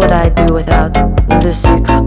What would I do without the sucre?